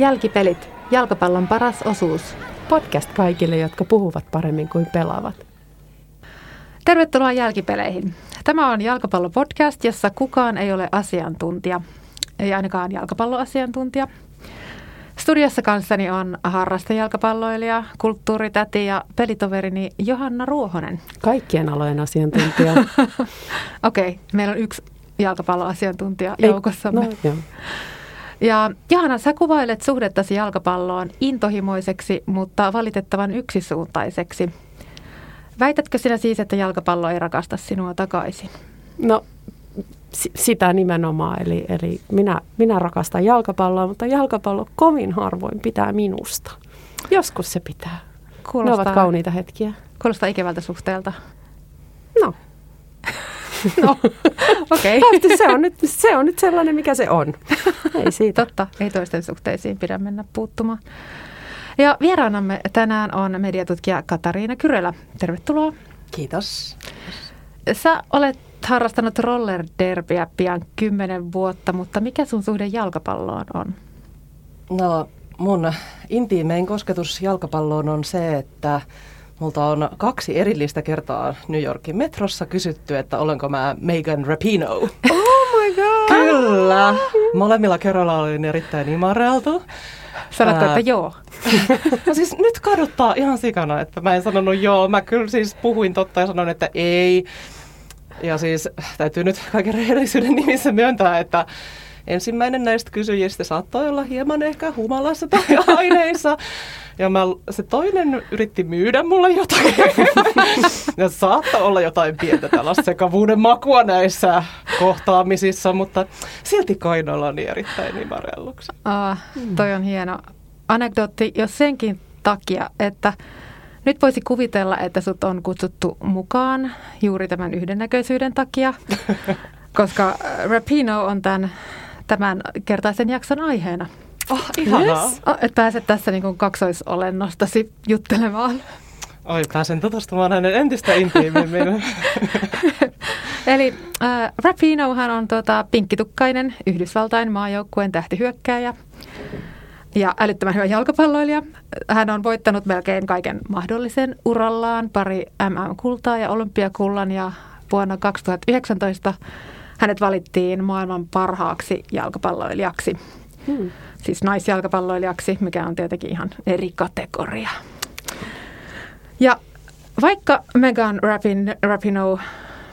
Jälkipelit. Jalkapallon paras osuus. Podcast kaikille, jotka puhuvat paremmin kuin pelaavat. Tervetuloa Jälkipeleihin. Tämä on jalkapallopodcast, jossa kukaan ei ole asiantuntija. Ei ainakaan jalkapalloasiantuntija. Studiossa kanssani on harrastajalkapalloilija, kulttuuritäti ja pelitoverini Johanna Ruohonen. Kaikkien alojen asiantuntija. Okei, okay, meillä on yksi jalkapalloasiantuntija joukossamme. No, joo. Ja Johanna, sä kuvailet suhdettasi jalkapalloon intohimoiseksi, mutta valitettavan yksisuuntaiseksi. Väitätkö sinä siis, että jalkapallo ei rakasta sinua takaisin? No sitä nimenomaan, eli, eli minä, minä rakastan jalkapalloa, mutta jalkapallo kovin harvoin pitää minusta. Joskus se pitää. Kuulostaa, ne ovat kauniita hetkiä. Kuulostaa ikävältä suhteelta. No. No, okei. Okay. se, on nyt, se on nyt sellainen, mikä se on. Ei siitä. Totta, ei toisten suhteisiin pidä mennä puuttumaan. Ja vieraanamme tänään on mediatutkija Katariina Kyrölä. Tervetuloa. Kiitos. Sä olet harrastanut roller derbyä pian kymmenen vuotta, mutta mikä sun suhde jalkapalloon on? No mun intiimein kosketus jalkapalloon on se, että multa on kaksi erillistä kertaa New Yorkin metrossa kysytty, että olenko mä Megan Rapino. Oh my god! Kyllä! Molemmilla kerralla olin erittäin imareltu. Sanotko, että joo? no siis nyt kaduttaa ihan sikana, että mä en sanonut joo. Mä kyllä siis puhuin totta ja sanoin, että ei. Ja siis täytyy nyt kaiken rehellisyyden nimissä myöntää, että ensimmäinen näistä kysyjistä saattoi olla hieman ehkä humalassa tai aineissa. Ja mä, se toinen yritti myydä mulle jotakin. ja saattoi olla jotain pientä tällaista sekavuuden makua näissä kohtaamisissa, mutta silti kainolani erittäin imarelluksi. Ah, toi on hieno anekdootti, jos senkin takia, että nyt voisi kuvitella, että sut on kutsuttu mukaan juuri tämän yhdennäköisyyden takia, koska Rapino on tämän, tämän kertaisen jakson aiheena. Oh, ihanaa. Yes. Oh, että pääset tässä niin kaksoisolennostasi juttelemaan. Oi, pääsen tutustumaan hänen entistä intiimimmin. Eli äh, Rapinohan on tuota, pinkkitukkainen Yhdysvaltain maajoukkueen tähtihyökkääjä ja älyttömän hyvä jalkapalloilija. Hän on voittanut melkein kaiken mahdollisen urallaan, pari MM-kultaa ja olympiakullan ja vuonna 2019 hänet valittiin maailman parhaaksi jalkapalloilijaksi. Hmm. Siis naisjalkapalloilijaksi, mikä on tietenkin ihan eri kategoria. Ja vaikka Megan Rapin, Rapino,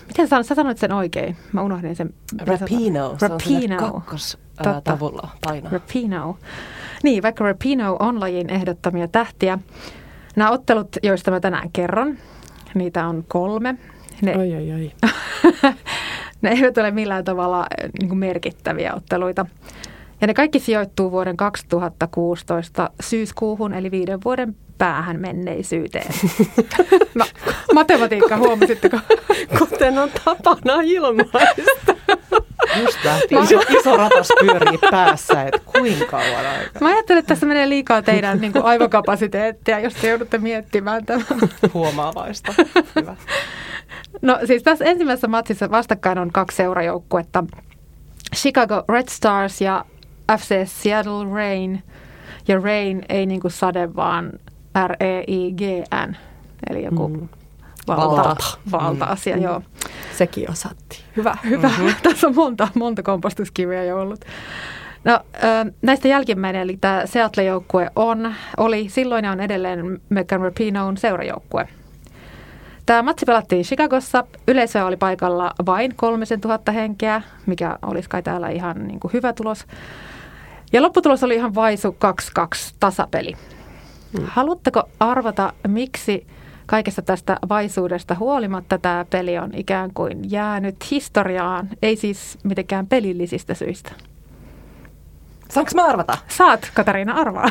miten sä, sä sanoit sen oikein? Mä unohdin sen. Rapino, Rapino. se on kakkos tavulla paino. Rapino. Niin, vaikka Rapino on lajin ehdottamia tähtiä. Nämä ottelut, joista mä tänään kerron, niitä on kolme. Ne, oi, oi, oi. Ne eivät ole millään tavalla eh, niin kuin merkittäviä otteluita. Ja ne kaikki sijoittuu vuoden 2016 syyskuuhun, eli viiden vuoden päähän menneisyyteen. no, matematiikka, huomasitteko? Kuten on tapana ilmaista. Just lähti. Iso, iso ratas pyörii päässä, että kuinka kauan aikaa. Mä ajattelen, että tässä menee liikaa teidän niin kuin aivokapasiteettia, jos te joudutte miettimään tämän. Huomaavaista. Hyvä. No siis tässä ensimmäisessä matsissa vastakkain on kaksi seurajoukkuetta. Chicago Red Stars ja FC Seattle Rain. Ja Rain ei niin kuin sade, vaan R-E-I-G-N. Eli joku mm. valta, valta. valta-asia, mm. joo. Sekin osattiin. Hyvä, hyvä. Mm-hmm. Tässä on monta, monta kompostuskiviä jo ollut. No, näistä jälkimmäinen, eli tämä Seattle-joukkue on, oli silloin ja on edelleen Megan Rapinoon seurajoukkue. Tämä matsi pelattiin Chicagossa. Yleisöä oli paikalla vain 3000 henkeä, mikä olisi kai täällä ihan niin kuin hyvä tulos. Ja lopputulos oli ihan vaisu 2-2 tasapeli. Hmm. Haluatteko arvata, miksi kaikesta tästä vaisuudesta huolimatta tämä peli on ikään kuin jäänyt historiaan, ei siis mitenkään pelillisistä syistä? Saanko mä arvata? Saat, Katariina, arvaa.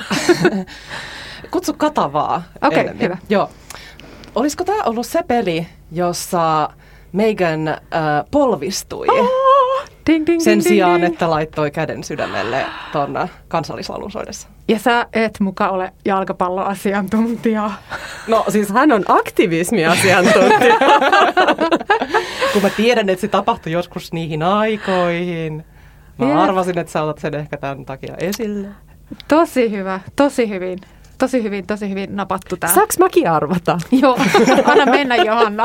Kutsu Katavaa. Okei, ennemmin. hyvä. Joo. Olisiko tämä ollut se peli, jossa Megan äh, polvistui Ding, ding, sen ding, sijaan, ding. että laittoi käden sydämelle tuon kansallislaulun soidessa? Ja sä et muka ole jalkapalloasiantuntija. No siis Hän on aktivismiasiantuntija. kun mä tiedän, että se tapahtui joskus niihin aikoihin. Mä Jep. arvasin, että sä otat sen ehkä tämän takia esille. Tosi hyvä, tosi hyvin. Tosi hyvin, tosi hyvin napattu tää. Saaks mäkin arvata? Joo, anna mennä Johanna.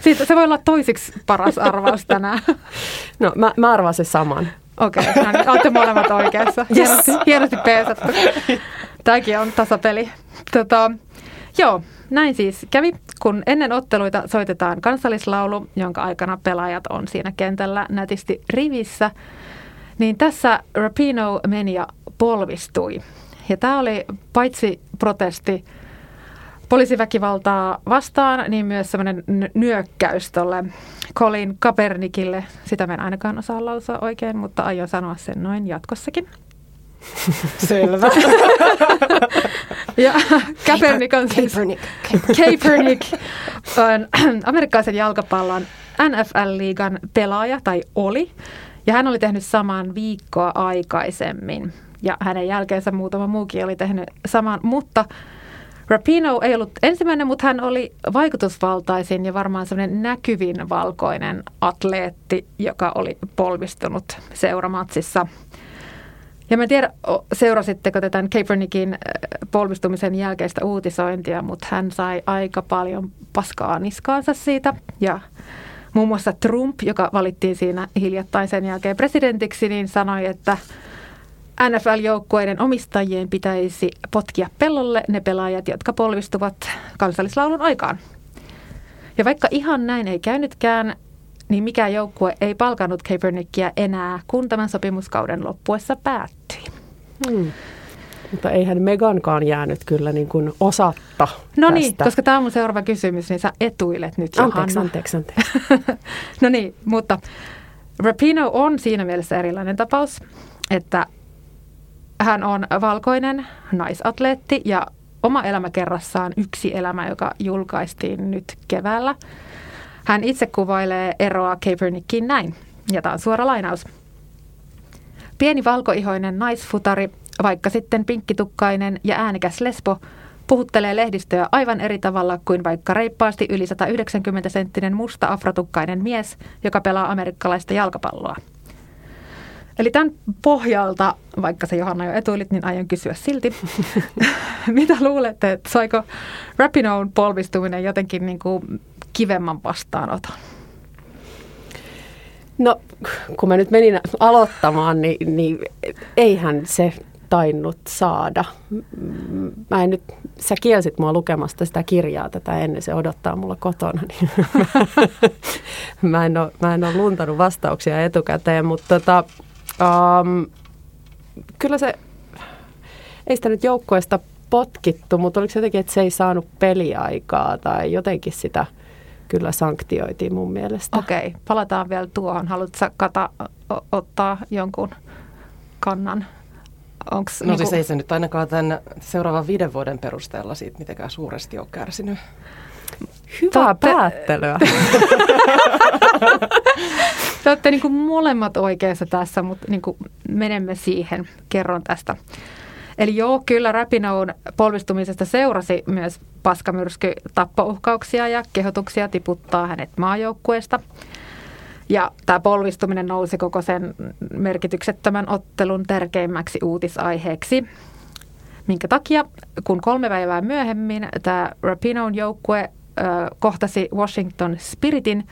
Siitä, se voi olla toisiksi paras arvaus tänään. No mä, mä arvasin saman. Okei, okay, no niin, olette molemmat oikeassa. Hienosti, hienosti peesattu. Tämäkin on tasapeli. Tota, joo, näin siis kävi, kun ennen otteluita soitetaan kansallislaulu, jonka aikana pelaajat on siinä kentällä nätisti rivissä, niin tässä Rapino meni ja polvistui. Ja tämä oli paitsi protesti poliisiväkivaltaa vastaan, niin myös semmoinen nyökkäys tuolle Colin Kaepernickille. Sitä mä en ainakaan osaa lausua oikein, mutta aion sanoa sen noin jatkossakin. Selvä. Ja Kaepernick on siis... Kaepernick on amerikkalaisen jalkapallon NFL-liigan pelaaja, tai oli. Ja hän oli tehnyt saman viikkoa aikaisemmin. Ja hänen jälkeensä muutama muukin oli tehnyt saman, mutta Rapino ei ollut ensimmäinen, mutta hän oli vaikutusvaltaisin ja varmaan semmoinen näkyvin valkoinen atleetti, joka oli polvistunut seuramatsissa. Ja mä en tiedä, seurasitteko te tämän Kaepernickin polvistumisen jälkeistä uutisointia, mutta hän sai aika paljon paskaa niskaansa siitä. Ja muun muassa Trump, joka valittiin siinä hiljattain sen jälkeen presidentiksi, niin sanoi, että NFL-joukkueiden omistajien pitäisi potkia pellolle ne pelaajat, jotka polvistuvat kansallislaulun aikaan. Ja vaikka ihan näin ei käynytkään, niin mikään joukkue ei palkannut Kaepernickia enää, kun tämän sopimuskauden loppuessa päättyi. Hmm. Mutta eihän Megankaan jäänyt kyllä niin kuin osatta No niin, koska tämä on mun seuraava kysymys, niin sä etuilet nyt Anteeksi, Johanna. anteeksi, anteeksi. no niin, mutta Rapino on siinä mielessä erilainen tapaus, että hän on valkoinen naisatleetti ja oma elämäkerrassaan yksi elämä, joka julkaistiin nyt keväällä. Hän itse kuvailee eroa Kaepernickiin näin, ja tämä on suora lainaus. Pieni valkoihoinen naisfutari, vaikka sitten pinkkitukkainen ja äänekäs lesbo, puhuttelee lehdistöä aivan eri tavalla kuin vaikka reippaasti yli 190-senttinen musta afrotukkainen mies, joka pelaa amerikkalaista jalkapalloa. Eli tämän pohjalta, vaikka se Johanna jo etuilit, niin aion kysyä silti. Mitä luulette, että saiko Rapinoon polvistuminen jotenkin niin kuin kivemman vastaanoton? No, kun mä nyt menin aloittamaan, niin, niin eihän se tainnut saada. Mä en nyt, sä kielsit mua lukemasta sitä kirjaa tätä ennen, se odottaa mulla kotona. Niin mä, en ole, mä en ole luntanut vastauksia etukäteen, mutta tota, um, kyllä se, ei sitä nyt joukkueesta potkittu, mutta oliko se jotenkin, että se ei saanut peliaikaa tai jotenkin sitä kyllä sanktioitiin mun mielestä. Okei, palataan vielä tuohon. Haluatko Kata ottaa jonkun kannan? Onks No siis ei se nyt ainakaan tämän seuraavan viiden vuoden perusteella siitä mitenkään suuresti ole kärsinyt. Hyvää Totte- päättelyä. Te olette niin kuin molemmat oikeassa tässä, mutta niin kuin menemme siihen. Kerron tästä. Eli joo, kyllä Rapinoon polvistumisesta seurasi myös paskamyrsky tappouhkauksia ja kehotuksia tiputtaa hänet maajoukkueesta. Ja tämä polvistuminen nousi koko sen merkityksettömän ottelun tärkeimmäksi uutisaiheeksi. Minkä takia, kun kolme päivää myöhemmin tämä Rapinon joukkue kohtasi Washington Spiritin,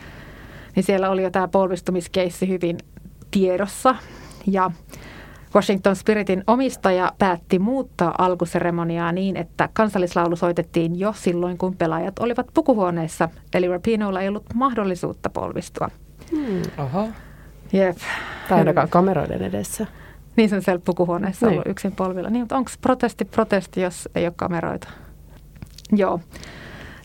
niin siellä oli jo tämä polvistumiskeissi hyvin tiedossa. Ja Washington Spiritin omistaja päätti muuttaa alkuseremoniaa niin, että kansallislaulu soitettiin jo silloin, kun pelaajat olivat pukuhuoneessa, eli Rapinoilla ei ollut mahdollisuutta polvistua. Hmm. Oho. Jep. Tai ainakaan kameroiden edessä. Niin se on siellä pukuhuoneessa Niin. ollut yksin polvilla. Niin, mutta onko protesti protesti, jos ei ole kameroita? Joo.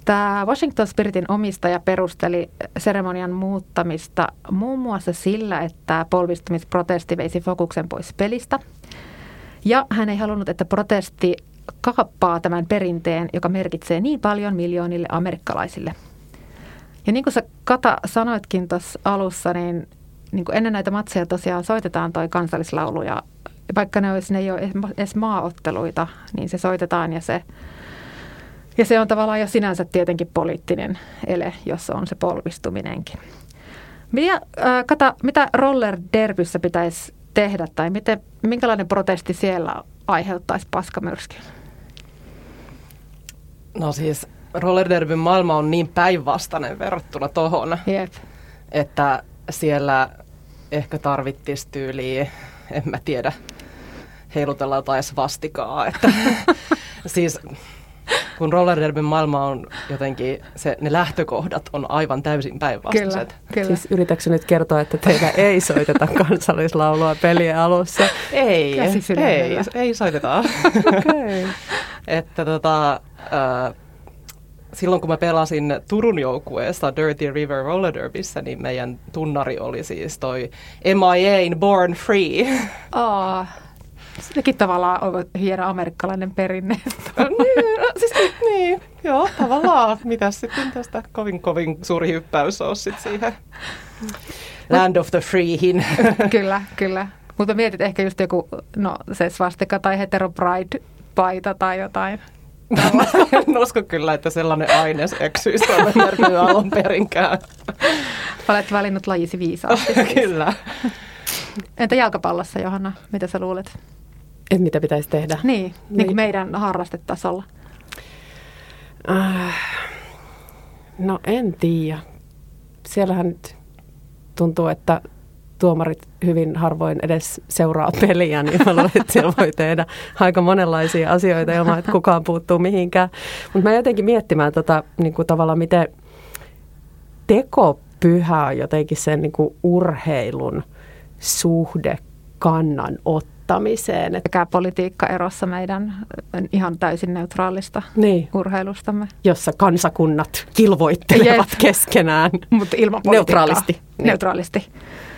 Tämä Washington Spiritin omistaja perusteli seremonian muuttamista muun muassa sillä, että polvistumisprotesti veisi fokuksen pois pelistä. Ja hän ei halunnut, että protesti kaappaa tämän perinteen, joka merkitsee niin paljon miljoonille amerikkalaisille. Ja niin kuin sä Kata sanoitkin tuossa alussa, niin, niin kuin ennen näitä matseja tosiaan soitetaan toi kansallislaulu ja vaikka ne, olisi, ne ei ole edes maaotteluita, niin se soitetaan ja se, ja se on tavallaan jo sinänsä tietenkin poliittinen ele, jos on se polvistuminenkin. Mitä, äh, Kata, mitä roller derbyssä pitäisi tehdä tai miten, minkälainen protesti siellä aiheuttaisi paskamyrskyn? No siis rollerderbyn maailma on niin päinvastainen verrattuna tohon, Jep. että siellä ehkä tarvittisi tyyliä, en mä tiedä, heilutella jotain vastikaa. Että, siis kun rollerderbyn maailma on jotenkin, se, ne lähtökohdat on aivan täysin päinvastaiset. Kyllä, kyllä. Siis yritätkö nyt kertoa, että teillä ei soiteta kansallislaulua pelien alussa? Ei, ei, ei soiteta. Okay. että tota, äh, silloin kun mä pelasin Turun joukkueessa Dirty River Roller Derbyssä, niin meidän tunnari oli siis toi MIA Born Free. Aa, sekin tavallaan on hieno amerikkalainen perinne. niin, no, siis, niin, joo, tavallaan. Mitäs sitten tästä kovin kovin suuri hyppäys on sit siihen Land of the Freehin. kyllä, kyllä. Mutta mietit ehkä just joku, no se svastika tai hetero pride paita tai jotain. en usko kyllä, että sellainen aines eksyisi tuolla järkyä alun perinkään. Olet valinnut lajisi viisaasti. kyllä. Entä jalkapallossa, Johanna? Mitä sä luulet? Et mitä pitäisi tehdä? Niin, niin, Niin. kuin meidän harrastetasolla. Äh, no en tiedä. Siellähän nyt tuntuu, että tuomarit hyvin harvoin edes seuraa peliä, niin mä luulen, että siellä voi tehdä aika monenlaisia asioita ilman, että kukaan puuttuu mihinkään. Mutta mä jotenkin miettimään tota, niin kuin tavallaan, miten tekopyhä on jotenkin sen niin kuin urheilun suhde kannan ottamiseen. Et, Sekä politiikka erossa meidän ihan täysin neutraalista niin, urheilustamme. jossa kansakunnat kilvoittelevat Jep. keskenään. Mutta ilman politiikkaa. Neutraalisti. Neutraalisti.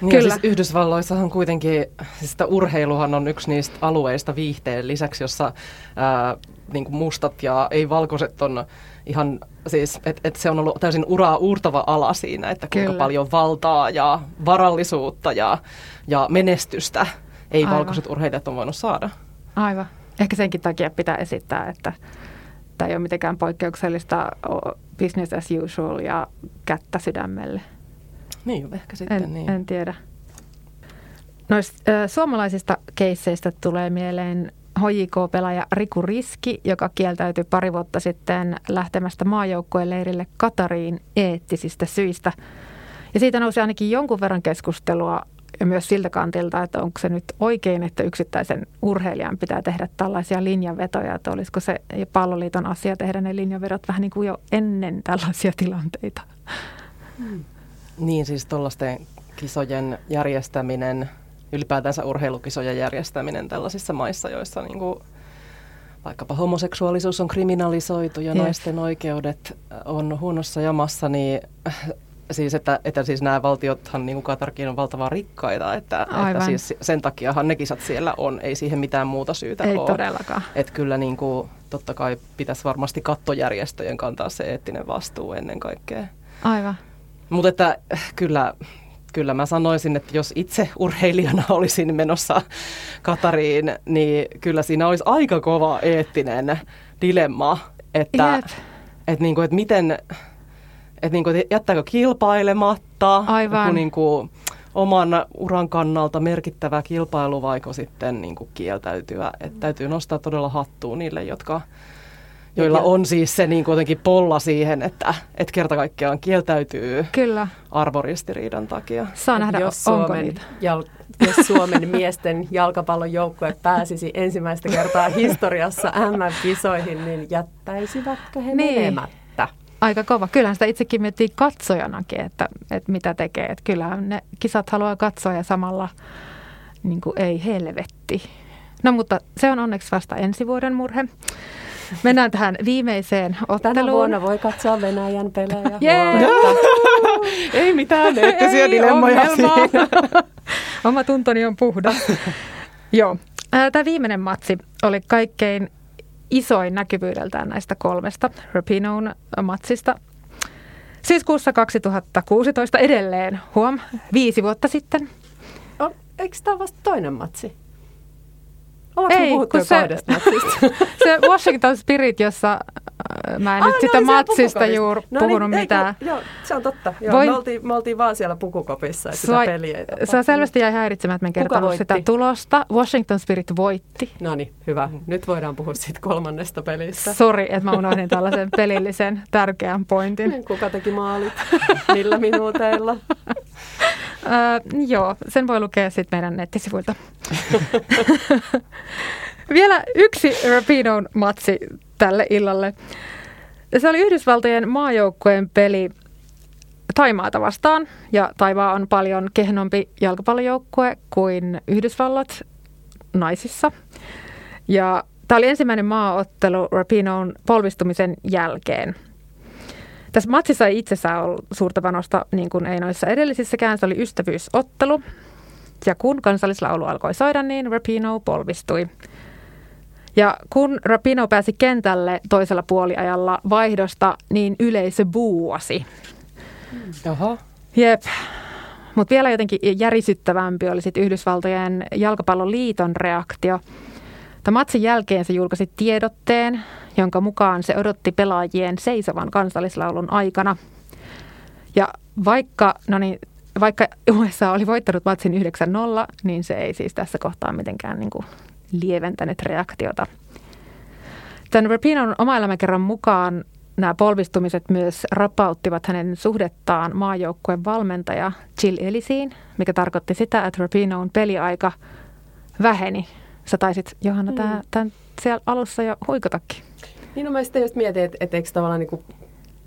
Niin Kyllä. Siis Yhdysvalloissahan kuitenkin, siis sitä urheiluhan on yksi niistä alueista viihteen lisäksi, jossa ää, niin kuin mustat ja ei-valkoiset on ihan, siis että et se on ollut täysin uraa uurtava ala siinä, että kuinka Kyllä. paljon valtaa ja varallisuutta ja, ja menestystä ei-valkoiset Aivan. urheilijat on voinut saada. Aivan. Ehkä senkin takia pitää esittää, että tämä ei ole mitenkään poikkeuksellista business as usual ja kättä sydämelle. Niin, ehkä sitten En, niin. en tiedä. Noista suomalaisista keisseistä tulee mieleen HJK-pelaaja Riku Riski, joka kieltäytyi pari vuotta sitten lähtemästä maajoukkueen leirille Katariin eettisistä syistä. Ja siitä nousi ainakin jonkun verran keskustelua ja myös siltä kantilta, että onko se nyt oikein, että yksittäisen urheilijan pitää tehdä tällaisia linjanvetoja, että olisiko se palloliiton asia tehdä ne linjanvedot vähän niin kuin jo ennen tällaisia tilanteita. Niin siis tuollaisten kisojen järjestäminen, ylipäätänsä urheilukisojen järjestäminen tällaisissa maissa, joissa niin kuin vaikkapa homoseksuaalisuus on kriminalisoitu ja Jep. naisten oikeudet on huonossa jamassa, niin siis, että, että siis nämä valtiothan, niin kuin Katarkin, on valtavan rikkaita, että, että siis sen takiahan ne kisat siellä on, ei siihen mitään muuta syytä Ei ole. todellakaan. Että kyllä niin kuin, totta kai pitäisi varmasti kattojärjestöjen kantaa se eettinen vastuu ennen kaikkea. Aivan. Mutta että kyllä, kyllä mä sanoisin, että jos itse urheilijana olisin menossa Katariin, niin kyllä siinä olisi aika kova eettinen dilemma, että, Jep. että, niin kuin, että miten, että, niin kuin, että jättääkö kilpailematta, Aivan. kun niin kuin, oman uran kannalta merkittävä kilpailu, vaiko sitten niin kuin kieltäytyä. Että täytyy nostaa todella hattua niille, jotka, joilla on siis se niin kuin jotenkin polla siihen, että, että kerta kaikkiaan kieltäytyy Kyllä. arvoristiriidan takia. Saa nähdä, jos onko Suomen, niitä. jal, jos Suomen miesten jalkapallon joukkue pääsisi ensimmäistä kertaa historiassa MM-kisoihin, niin jättäisivätkö he Niin. menemättä? Aika kova. Kyllähän sitä itsekin miettii katsojanakin, että, että mitä tekee. Että kyllähän ne kisat haluaa katsoa ja samalla niin kuin ei helvetti. No mutta se on onneksi vasta ensi vuoden murhe. Mennään tähän viimeiseen Tänä otteluun. vuonna voi katsoa Venäjän pelejä. Huoletta. Ei mitään eettisiä dilemmoja siinä. Oma tuntoni on puhdas. Joo. Tämä viimeinen matsi oli kaikkein isoin näkyvyydeltään näistä kolmesta Rapinon matsista. Syyskuussa 2016 edelleen, huom, viisi vuotta sitten. On, eikö tämä vasta toinen matsi? Oletko Ei, kun se, se Washington Spirit, jossa mä en ah, nyt no, sitä matsista juuri no, puhunut niin, mitään. Ei, joo, se on totta. Joo, Voin... me, oltiin, me oltiin vaan siellä pukukopissa, että Sua, sitä peliä ei Se on selvästi jäi häiritsemään, että me kertonut sitä tulosta. Washington Spirit voitti. No niin, hyvä. Nyt voidaan puhua siitä kolmannesta pelistä. Sori, että mä unohdin tällaisen pelillisen tärkeän pointin. Kuka teki maalit? Millä minuuteilla? Uh, joo, sen voi lukea sitten meidän nettisivuilta. Vielä yksi Rapinon matsi tälle illalle. Se oli Yhdysvaltojen maajoukkueen peli Taimaata vastaan. Ja Taivaa on paljon kehnompi jalkapallojoukkue kuin Yhdysvallat naisissa. Ja tämä oli ensimmäinen maaottelu Rapinon polvistumisen jälkeen – tässä matsissa ei itsessään ollut suurta panosta, niin kuin ei noissa edellisissäkään. Se oli ystävyysottelu. Ja kun kansallislaulu alkoi soida, niin Rapino polvistui. Ja kun Rapino pääsi kentälle toisella puoliajalla vaihdosta, niin yleisö buuasi. Oho. Jep. Mutta vielä jotenkin järisyttävämpi oli sitten Yhdysvaltojen jalkapalloliiton reaktio. Tämän matsin jälkeen se julkaisi tiedotteen, jonka mukaan se odotti pelaajien seisovan kansallislaulun aikana. Ja vaikka, no niin, vaikka USA oli voittanut matsin 9-0, niin se ei siis tässä kohtaa mitenkään niin kuin lieventänyt reaktiota. Tämän Rapinon oma elämäkerran mukaan nämä polvistumiset myös rapauttivat hänen suhdettaan maajoukkueen valmentaja Jill Ellisiin, mikä tarkoitti sitä, että Rapinon peliaika väheni. Sä taisit, Johanna, mm. tämän siellä alussa jo huikotakin. Niin no mä sitten just mietin, että, että eikö tavallaan niin kuin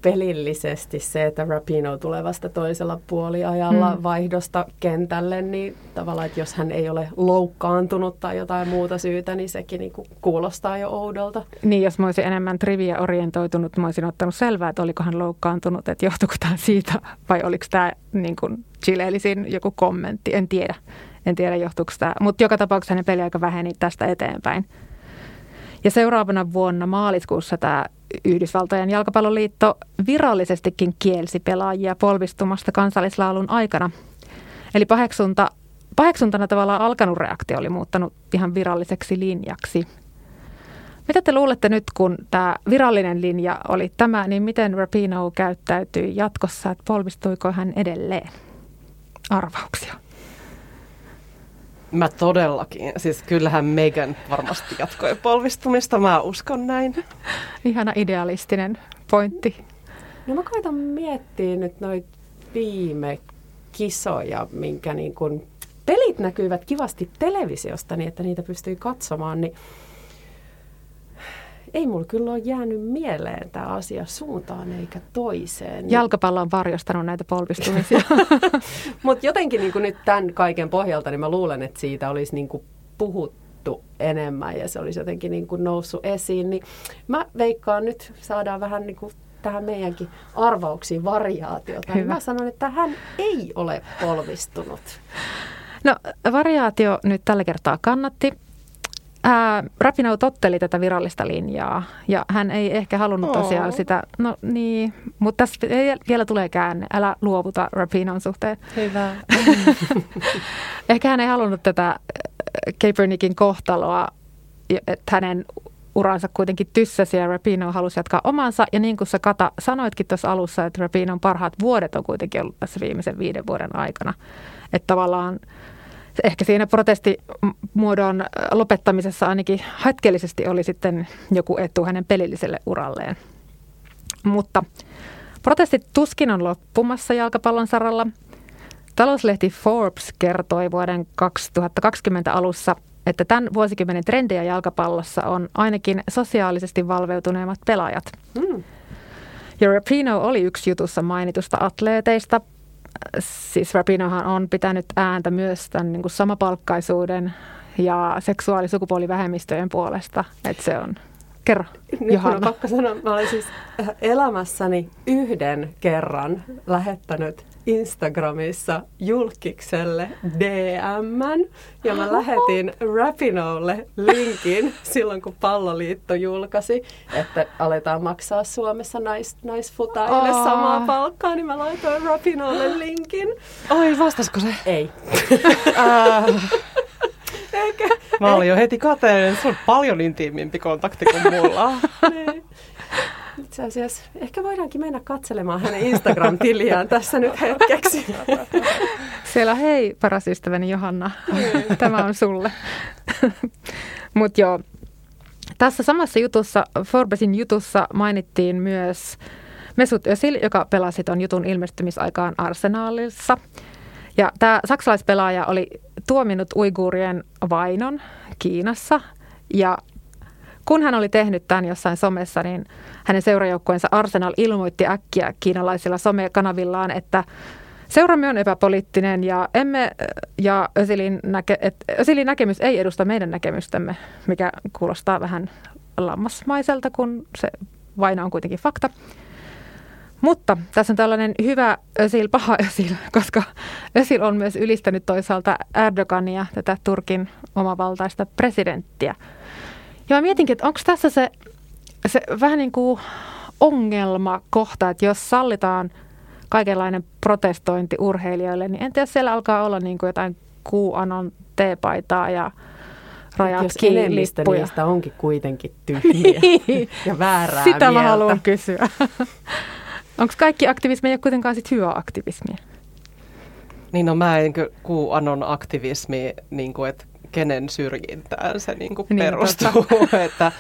pelillisesti se, että Rapino tulee vasta toisella puoliajalla mm. vaihdosta kentälle, niin tavallaan, että jos hän ei ole loukkaantunut tai jotain muuta syytä, niin sekin niin kuin kuulostaa jo oudolta. Niin, jos mä olisin enemmän trivia orientoitunut, mä olisin ottanut selvää, että oliko hän loukkaantunut, että johtuiko tämä siitä vai oliko tämä niin kuin joku kommentti, en tiedä. En tiedä johtuuko tämä, mutta joka tapauksessa hänen peliaika väheni tästä eteenpäin. Ja seuraavana vuonna maaliskuussa tämä Yhdysvaltojen jalkapalloliitto virallisestikin kielsi pelaajia polvistumasta kansallislaulun aikana. Eli paheksunta, paheksuntana tavallaan alkanut reaktio oli muuttanut ihan viralliseksi linjaksi. Mitä te luulette nyt, kun tämä virallinen linja oli tämä, niin miten Rapino käyttäytyi jatkossa, että polvistuiko hän edelleen? Arvauksia. Mä todellakin. Siis kyllähän Megan varmasti jatkoi polvistumista, mä uskon näin. Ihana idealistinen pointti. No mä koitan miettiä nyt noita viime kisoja, minkä niin kun pelit näkyivät kivasti televisiosta niin, että niitä pystyy katsomaan, niin ei mulla kyllä ole jäänyt mieleen tämä asia suuntaan eikä toiseen. Jalkapallo on varjostanut näitä polvistumisia. Mutta jotenkin niin nyt tämän kaiken pohjalta, niin mä luulen, että siitä olisi niin puhuttu enemmän ja se olisi jotenkin niin noussut esiin. Niin mä veikkaan nyt, saadaan vähän niin kuin tähän meidänkin arvauksiin variaatiota. Niin Hyvä. Niin mä sanon, että hän ei ole polvistunut. No variaatio nyt tällä kertaa kannatti. Ää, Rapinoe totteli tätä virallista linjaa ja hän ei ehkä halunnut tosiaan oh. sitä, no niin, mutta tässä vielä tulee käänne, älä luovuta Rapinon suhteen. Hyvä. ehkä hän ei halunnut tätä Kaepernickin kohtaloa, että hänen uransa kuitenkin tyssäsi ja Rapino halusi jatkaa omansa. Ja niin kuin sä Kata sanoitkin tuossa alussa, että Rapinon parhaat vuodet on kuitenkin ollut tässä viimeisen viiden vuoden aikana. Että tavallaan ehkä siinä protestimuodon lopettamisessa ainakin hetkellisesti oli sitten joku etu hänen pelilliselle uralleen. Mutta protestit tuskin on loppumassa jalkapallon saralla. Talouslehti Forbes kertoi vuoden 2020 alussa, että tämän vuosikymmenen trendejä jalkapallossa on ainakin sosiaalisesti valveutuneemmat pelaajat. Mm. Ja Rapino oli yksi jutussa mainitusta atleeteista – siis Rapinohan on pitänyt ääntä myös tämän niin kuin samapalkkaisuuden ja seksuaali- sukupuolivähemmistöjen puolesta, että se on Kerro, Nyt Johanna. pakko sanoa, mä olen siis elämässäni yhden kerran lähettänyt Instagramissa julkikselle DM ja mä lähetin Rapinolle linkin silloin, kun Palloliitto julkaisi, että aletaan maksaa Suomessa nais, naisfutaille oh. samaa palkkaa, niin mä laitoin Rapinolle linkin. Ai, vastasko se? Ei. Eikä. Mä olin jo heti kateellinen. Se on paljon intiimimpi kontakti kuin mulla. niin. Itse asiassa ehkä voidaankin mennä katselemaan hänen Instagram-tiliään tässä nyt hetkeksi. Siellä hei paras ystäväni Johanna, tämä on sulle. Mutta joo, tässä samassa jutussa, Forbesin jutussa mainittiin myös Mesut Özil, joka pelasi tuon jutun ilmestymisaikaan Arsenaalissa. Ja tämä saksalaispelaaja oli tuominut uiguurien vainon Kiinassa ja kun hän oli tehnyt tämän jossain somessa, niin hänen seurajoukkueensa Arsenal ilmoitti äkkiä kiinalaisilla somekanavillaan, että Seuramme on epäpoliittinen ja, emme, ja Ösilin, näke, et, Ösilin näkemys ei edusta meidän näkemystämme, mikä kuulostaa vähän lammasmaiselta, kun se vaina on kuitenkin fakta. Mutta tässä on tällainen hyvä Ösil, paha Ösil, koska Ösil on myös ylistänyt toisaalta Erdogania, tätä Turkin omavaltaista presidenttiä. Ja mä mietinkin, että onko tässä se, se vähän niin kuin ongelmakohta, että jos sallitaan kaikenlainen protestointi urheilijoille, niin entä jos siellä alkaa olla niin kuin jotain kuuanon teepaitaa ja rajat jos kiinni niistä onkin kuitenkin tyhmiä niin. ja väärää Sitä mieltä. mä haluan kysyä. Onko kaikki aktivismi ei kuitenkaan sit hyvä aktivismia? Niin no mä en kuuanon aktivismi, niin kuin, että kenen syrjintään se niin kuin niin, perustuu. että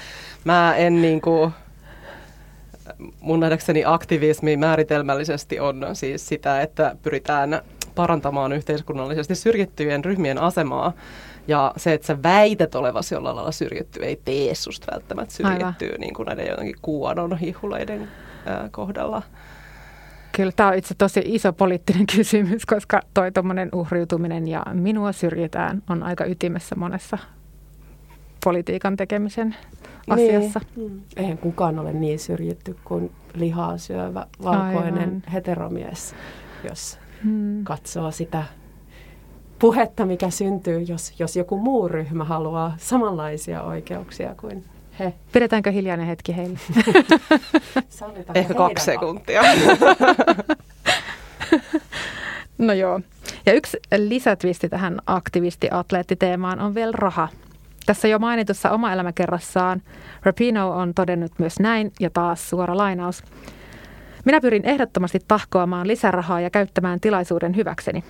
mä en niin kuin, mun nähdäkseni aktivismi määritelmällisesti on siis sitä, että pyritään parantamaan yhteiskunnallisesti syrjittyjen ryhmien asemaa. Ja se, että sä väität olevasi jollain lailla syrjitty, ei tee susta välttämättä syrjittyä niin kuin näiden jotenkin kuuanon hihuleiden ää, kohdalla. Kyllä tämä on itse tosi iso poliittinen kysymys, koska toi tuommoinen uhriutuminen ja minua syrjitään on aika ytimessä monessa politiikan tekemisen asiassa. Niin. Eihän kukaan ole niin syrjitty kuin lihaa syövä valkoinen Aivan. heteromies, jos mm. katsoo sitä puhetta, mikä syntyy, jos, jos joku muu ryhmä haluaa samanlaisia oikeuksia kuin he. Pidetäänkö hiljainen hetki heille? Ehkä kaksi sekuntia. no joo. Ja yksi lisätvisti tähän aktivisti-atleettiteemaan on vielä raha. Tässä jo mainitussa oma elämäkerrassaan Rapino on todennut myös näin, ja taas suora lainaus. Minä pyrin ehdottomasti tahkoamaan lisärahaa ja käyttämään tilaisuuden hyväkseni.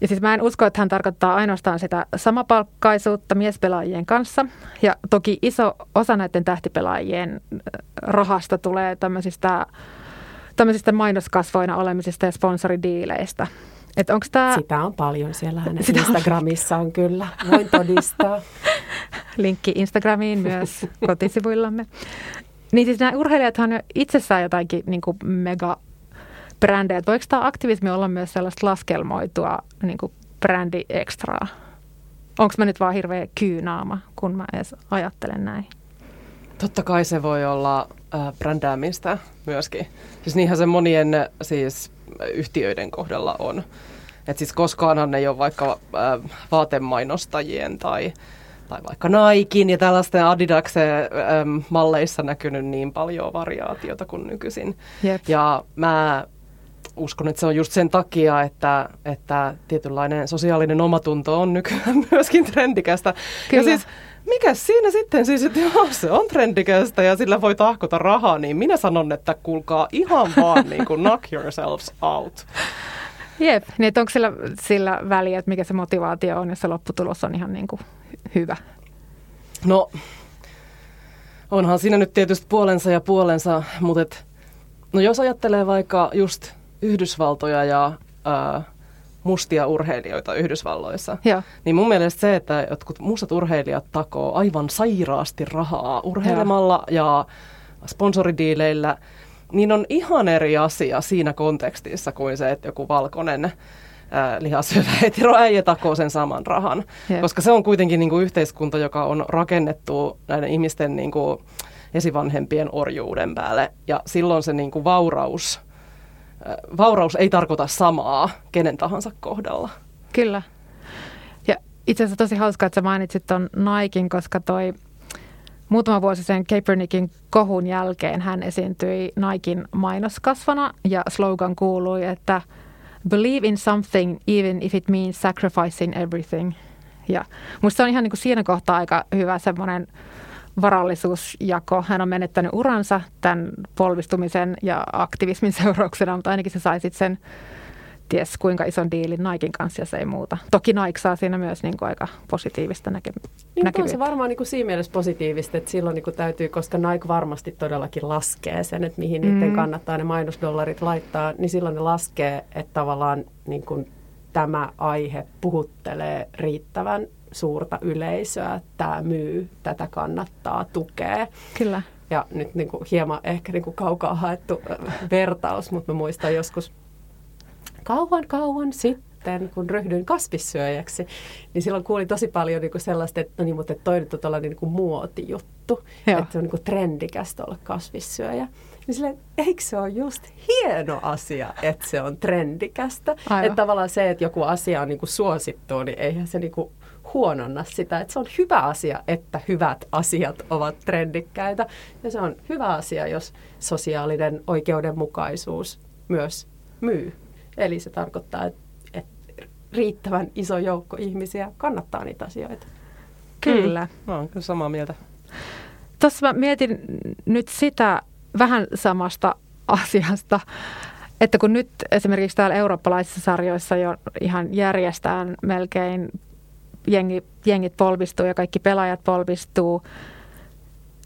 Ja siis mä en usko, että hän tarkoittaa ainoastaan sitä samapalkkaisuutta miespelaajien kanssa. Ja toki iso osa näiden tähtipelaajien äh, rahasta tulee tämmöisistä, tämmöisistä mainoskasvoina olemisista ja sponsoridiileistä. Et onks tää... Sitä on paljon siellä hänen Sitä Instagramissa on kyllä, voin todistaa. Linkki Instagramiin myös kotisivuillamme. Niin siis nämä urheilijathan on itsessään jotakin niin kuin mega brändejä. Voiko tämä aktivismi olla myös sellaista laskelmoitua niin kuin brändi ekstraa? Onko mä nyt vaan hirveä kyynaama, kun mä edes ajattelen näin? Totta kai se voi olla äh, brändäämistä myöskin. Siis niinhän se monien siis, yhtiöiden kohdalla on. Et siis koskaanhan ei ole vaikka äh, vaatemainostajien tai, tai vaikka Naikin ja tällaisten Adidaksen ähm, malleissa näkynyt niin paljon variaatiota kuin nykyisin. Jep. Ja mä uskon, että se on just sen takia, että, että tietynlainen sosiaalinen omatunto on nykyään myöskin trendikästä. Kyllä. Ja siis mikä siinä sitten siis, että jos se on trendikästä ja sillä voi tahkota rahaa, niin minä sanon, että kuulkaa ihan vaan niin kuin knock yourselves out. Jep, niin onko sillä, sillä väliä, että mikä se motivaatio on, jos se lopputulos on ihan niin kuin hyvä? No, onhan siinä nyt tietysti puolensa ja puolensa, mutta et, no jos ajattelee vaikka just Yhdysvaltoja ja ää, mustia urheilijoita Yhdysvalloissa. Ja. Niin mun mielestä se, että jotkut mustat urheilijat takoo aivan sairaasti rahaa urheilemalla ja, ja sponsoridiileillä, niin on ihan eri asia siinä kontekstissa kuin se, että joku valkoinen lihasyövä heteroäijä takoo sen saman rahan. Ja. Koska se on kuitenkin niin kuin yhteiskunta, joka on rakennettu näiden ihmisten niin kuin esivanhempien orjuuden päälle. Ja silloin se niin kuin vauraus vauraus ei tarkoita samaa kenen tahansa kohdalla. Kyllä. Ja itse asiassa tosi hauskaa, että sä mainitsit ton Naikin, koska toi muutama vuosi sen Kaepernickin kohun jälkeen hän esiintyi Naikin mainoskasvana ja slogan kuului, että Believe in something even if it means sacrificing everything. Ja musta se on ihan niin kuin siinä kohtaa aika hyvä semmoinen varallisuusjako. Hän on menettänyt uransa tämän polvistumisen ja aktivismin seurauksena, mutta ainakin se sai sitten sen ties kuinka ison diilin Naikin kanssa ja se ei muuta. Toki Nike saa siinä myös niin kuin aika positiivista näke- niin, näkyvyyttä. On se varmaan niin kuin siinä mielessä positiivista, että silloin niin kuin täytyy, koska Nike varmasti todellakin laskee sen, että mihin mm. niiden kannattaa ne mainosdollarit laittaa, niin silloin ne laskee, että tavallaan niin kuin tämä aihe puhuttelee riittävän suurta yleisöä, että tämä myy, tätä kannattaa tukea. Kyllä. Ja nyt niin kuin hieman ehkä niin kuin kaukaa haettu vertaus, mutta mä muistan joskus kauan kauan sitten, kun ryhdyin kasvissyöjäksi, niin silloin kuuli tosi paljon niin kuin sellaista, että no niin, mutta toi nyt on tällainen niin kuin muotijuttu, Joo. että se on niin kuin trendikästä olla kasvissyöjä. Niin silleen, eikö se ole just hieno asia, että se on trendikästä? Aivan. Että tavallaan se, että joku asia on niin kuin suosittu, niin eihän se niin kuin huononna sitä. Että se on hyvä asia, että hyvät asiat ovat trendikkäitä. Ja se on hyvä asia, jos sosiaalinen oikeudenmukaisuus myös myy. Eli se tarkoittaa, että, että riittävän iso joukko ihmisiä kannattaa niitä asioita. Kyllä. Mm. No, kyllä samaa mieltä. Tuossa mä mietin nyt sitä vähän samasta asiasta, että kun nyt esimerkiksi täällä eurooppalaisissa sarjoissa jo ihan järjestään melkein jengi, jengit polvistuu ja kaikki pelaajat polvistuu,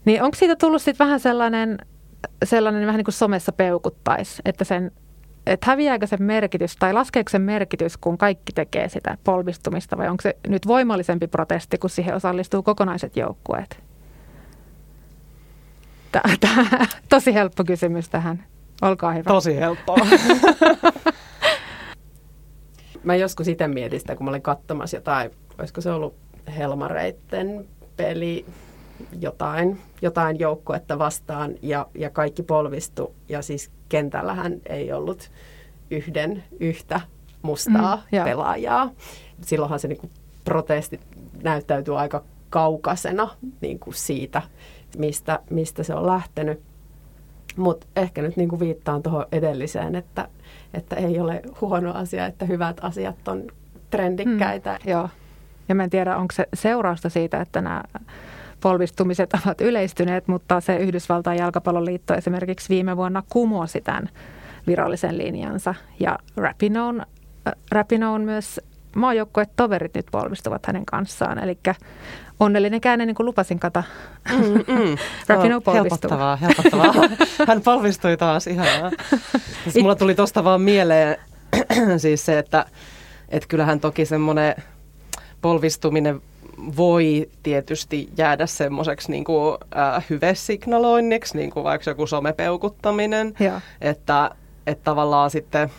niin onko siitä tullut sitten vähän sellainen, sellainen vähän niin kuin somessa peukuttaisi, että sen että häviääkö se merkitys tai laskeeko se merkitys, kun kaikki tekee sitä polvistumista vai onko se nyt voimallisempi protesti, kun siihen osallistuu kokonaiset joukkueet? Tämä, tosi helppo kysymys tähän. Olkaa hyvä. Tosi helppoa. mä joskus itse mietin sitä, kun mä olin katsomassa jotain, olisiko se ollut Helmareitten peli, jotain, jotain joukkuetta vastaan ja, ja kaikki polvistu. Ja siis kentällähän ei ollut yhden yhtä mustaa mm, pelaajaa. Silloinhan se niin kuin, protesti näyttäytyy aika kaukaisena niin kuin siitä, mistä, mistä se on lähtenyt. Mutta ehkä nyt niin kuin viittaan tuohon edelliseen, että, että ei ole huono asia, että hyvät asiat on trendikkäitä. Mm, joo. Ja mä en tiedä, onko se seurausta siitä, että nämä polvistumiset ovat yleistyneet, mutta se Yhdysvaltain jalkapalloliitto esimerkiksi viime vuonna kumosi tämän virallisen linjansa. Ja Rapinoon, äh, Rapinoon myös toverit nyt polvistuvat hänen kanssaan. Eli onnellinen käänne, niin kuin lupasin kata. Mm, mm. Rapino polvistuu. Helpottavaa, helpottavaa. Hän polvistui taas, ihanaa. Siis mulla tuli tuosta vaan mieleen siis se, että, että kyllähän toki semmoinen polvistuminen voi tietysti jäädä semmoiseksi niin kuin, äh, hyvesignaloinniksi, niin kuin vaikka joku somepeukuttaminen, ja. että, että tavallaan sitten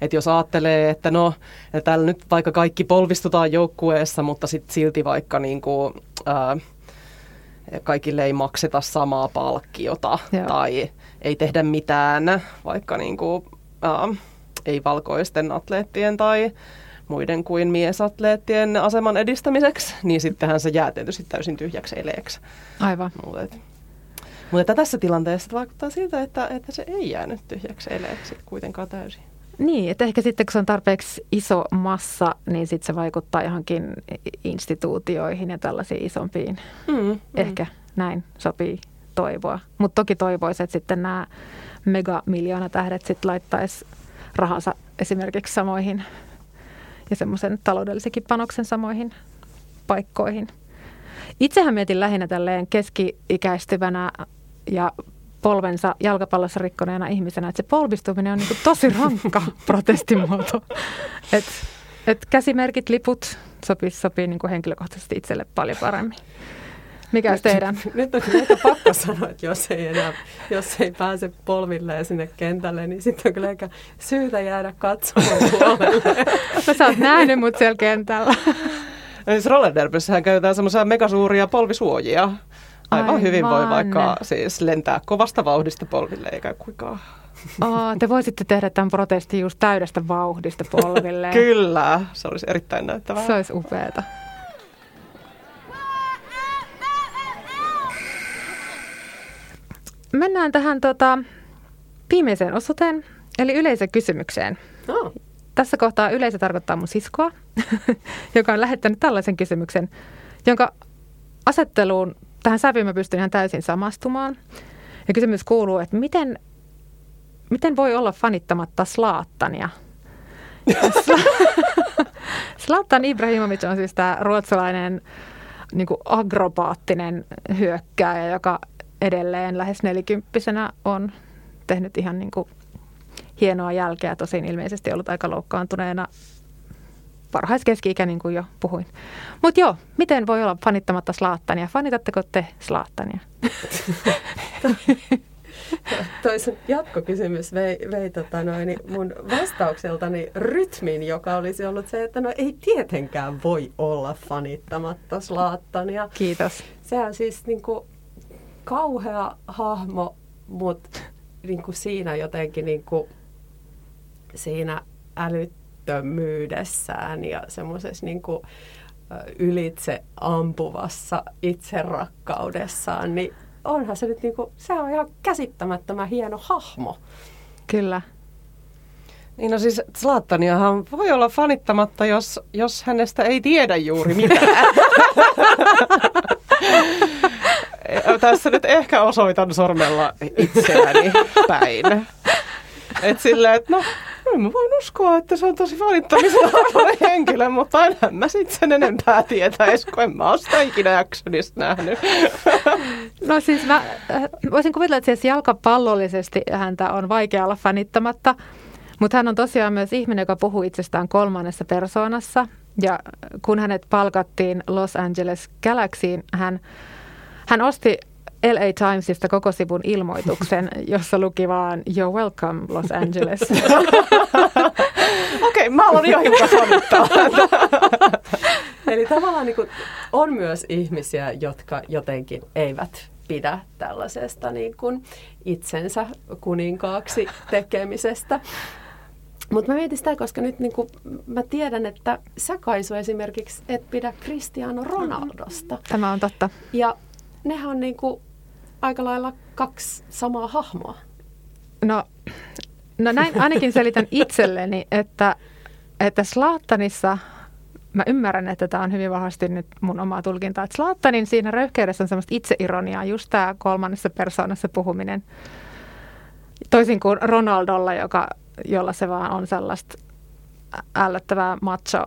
että jos ajattelee, että no, että täällä nyt vaikka kaikki polvistutaan joukkueessa, mutta sit silti vaikka niin kuin, ää, kaikille ei makseta samaa palkkiota Joo. tai ei tehdä mitään vaikka niin kuin, ää, ei-valkoisten atleettien tai muiden kuin miesatleettien aseman edistämiseksi, niin sittenhän se jää tietysti täysin tyhjäksi eleeksi. Aivan. Mutta, mutta tässä tilanteessa vaikuttaa siltä, että, että se ei jäänyt tyhjäksi eleeksi kuitenkaan täysin. Niin, että ehkä sitten kun se on tarpeeksi iso massa, niin sitten se vaikuttaa johonkin instituutioihin ja tällaisiin isompiin. Mm, mm. Ehkä näin sopii toivoa. Mutta toki toivoisi, että sitten nämä megamiljoona-tähdet sitten laittaisi rahansa esimerkiksi samoihin ja semmoisen taloudellisenkin panoksen samoihin paikkoihin. Itsehän mietin lähinnä tälleen keski-ikäistyvänä ja polvensa jalkapallossa rikkoneena ihmisenä, että se polvistuminen on niin tosi rankka protestimuoto. Että et käsimerkit, liput sopii, sopii niin kuin henkilökohtaisesti itselle paljon paremmin. Mikä nyt, teidän? Nyt on kyllä pakko sanoa, että jos ei enää, jos ei pääse polvilleen sinne kentälle, niin sitten on kyllä ehkä syytä jäädä katsomaan puolelle. no sä oot nähnyt mut siellä kentällä. No siis rollerderbyssähän käytetään semmoisia megasuuria polvisuojia. aivan, aivan. hyvin voi vaikka siis lentää kovasta vauhdista polville eikä kuinkaan. Oh, te voisitte tehdä tämän protestin just täydestä vauhdista polville. Kyllä, se olisi erittäin näyttävää. Se olisi upeata. Mennään tähän tota, viimeiseen osuuteen, eli yleisökysymykseen. Oh. Tässä kohtaa yleisö tarkoittaa mun siskoa, joka on lähettänyt tällaisen kysymyksen, jonka asetteluun tähän sävyyn mä pystyn ihan täysin samastumaan. Ja kysymys kuuluu, että miten, miten voi olla fanittamatta Slaattania? Slatan Ibrahimovic on siis tämä ruotsalainen niin kuin agrobaattinen hyökkääjä, joka edelleen lähes nelikymppisenä on tehnyt ihan niin kuin hienoa jälkeä, tosin ilmeisesti ollut aika loukkaantuneena varhaiskeski-ikä, niin kuin jo puhuin. Mutta joo, miten voi olla fanittamatta Slaattania? Fanitatteko te Slaattania? Toisen jatkokysymys vei, vei tota noin, mun vastaukseltani rytmin, joka olisi ollut se, että no ei tietenkään voi olla fanittamatta Slaattania. Kiitos. Sehän siis niin kuin, kauhea hahmo, mutta niin kuin siinä jotenkin niin kuin, siinä älyttömyydessään ja semmoisessa niin kuin, ylitse ampuvassa itserakkaudessaan, niin onhan se nyt niin kuin, se on ihan käsittämättömän hieno hahmo. Kyllä. Niin no siis Zlataniahan voi olla fanittamatta, jos, jos hänestä ei tiedä juuri mitään. Tässä nyt ehkä osoitan sormella itseäni päin. Et silleen, että no, mä voin uskoa, että se on tosi valittamisen arvoinen henkilö, mutta aina mä sitten sen enempää tietäis, kun en mä ole sitä ikinä Jacksonista nähnyt. No siis mä äh, voisin kuvitella, että siis jalkapallollisesti häntä on vaikea olla fanittamatta, mutta hän on tosiaan myös ihminen, joka puhuu itsestään kolmannessa persoonassa. Ja kun hänet palkattiin Los Angeles Galaxyin, hän, hän osti LA Timesista koko sivun ilmoituksen, jossa luki vaan You're welcome Los Angeles. Okei, okay, mä olen jo hiukan Eli tavallaan niin kuin, on myös ihmisiä, jotka jotenkin eivät pidä tällaisesta niin kuin itsensä kuninkaaksi tekemisestä. Mutta mä mietin sitä, koska nyt niin kuin, mä tiedän, että sä Kaisu esimerkiksi et pidä Cristiano Ronaldosta. Tämä on totta. Ja nehän on niin kuin aika lailla kaksi samaa hahmoa. No, no näin ainakin selitän itselleni, että, että Slaattanissa, mä ymmärrän, että tämä on hyvin vahvasti nyt mun omaa tulkintaa, että Slaattanin siinä röyhkeydessä on semmoista itseironiaa, just tämä kolmannessa persoonassa puhuminen. Toisin kuin Ronaldolla, joka, jolla se vaan on sellaista ällöttävää macho,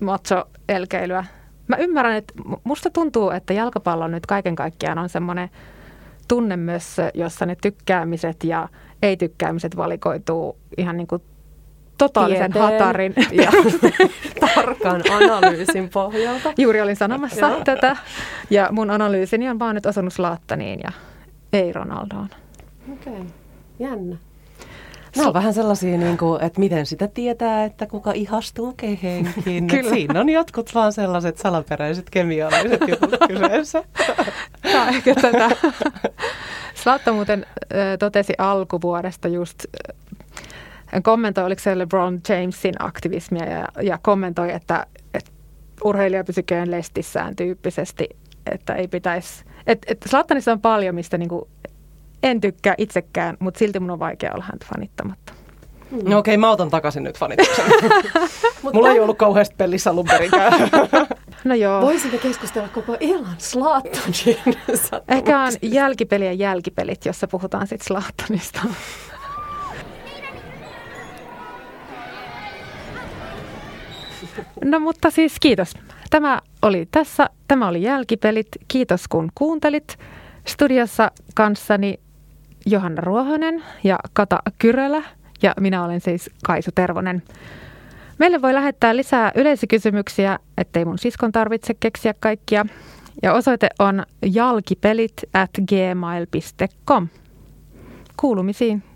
macho-elkeilyä mä ymmärrän, että musta tuntuu, että jalkapallo nyt kaiken kaikkiaan on semmoinen tunne myös, jossa ne tykkäämiset ja ei-tykkäämiset valikoituu ihan niin kuin totaalisen Tieteen hatarin ja tarkan analyysin pohjalta. Juuri olin sanomassa tätä. Ja mun analyysini on vaan nyt osunut Slaattaniin ja ei Ronaldoon. Okei, okay. jännä. Nämä on vähän sellaisia, niin kuin, että miten sitä tietää, että kuka ihastuu kehenkin. Kyllä. Siinä on jotkut vaan sellaiset salaperäiset kemialliset jutut kyseessä. Tämä ehkä tätä. Slatta muuten totesi alkuvuodesta just, kommentoi, oliko se LeBron Jamesin aktivismia ja, ja kommentoi, että, että urheilija pysyköön lestissään tyyppisesti, että ei pitäisi, että, että Slattanissa on paljon, mistä niin kuin en tykkää itsekään, mutta silti mun on vaikea olla häntä fanittamatta. Mm. No okei, okay, mä otan takaisin nyt fanituksen. Mulla ei ollut kauheasti pelissä alun perinkään. no joo. Voisimme keskustella koko illan Slaattonin Ehkä on jälkipelien jälkipelit, jossa puhutaan sitten Slaattonista. No mutta siis kiitos. Tämä oli tässä. Tämä oli jälkipelit. Kiitos kun kuuntelit. Studiossa kanssani Johanna Ruohonen ja Kata Kyrölä ja minä olen siis Kaisu Tervonen. Meille voi lähettää lisää yleisikysymyksiä, ettei mun siskon tarvitse keksiä kaikkia. Ja osoite on jalkipelit at gmail.com. Kuulumisiin.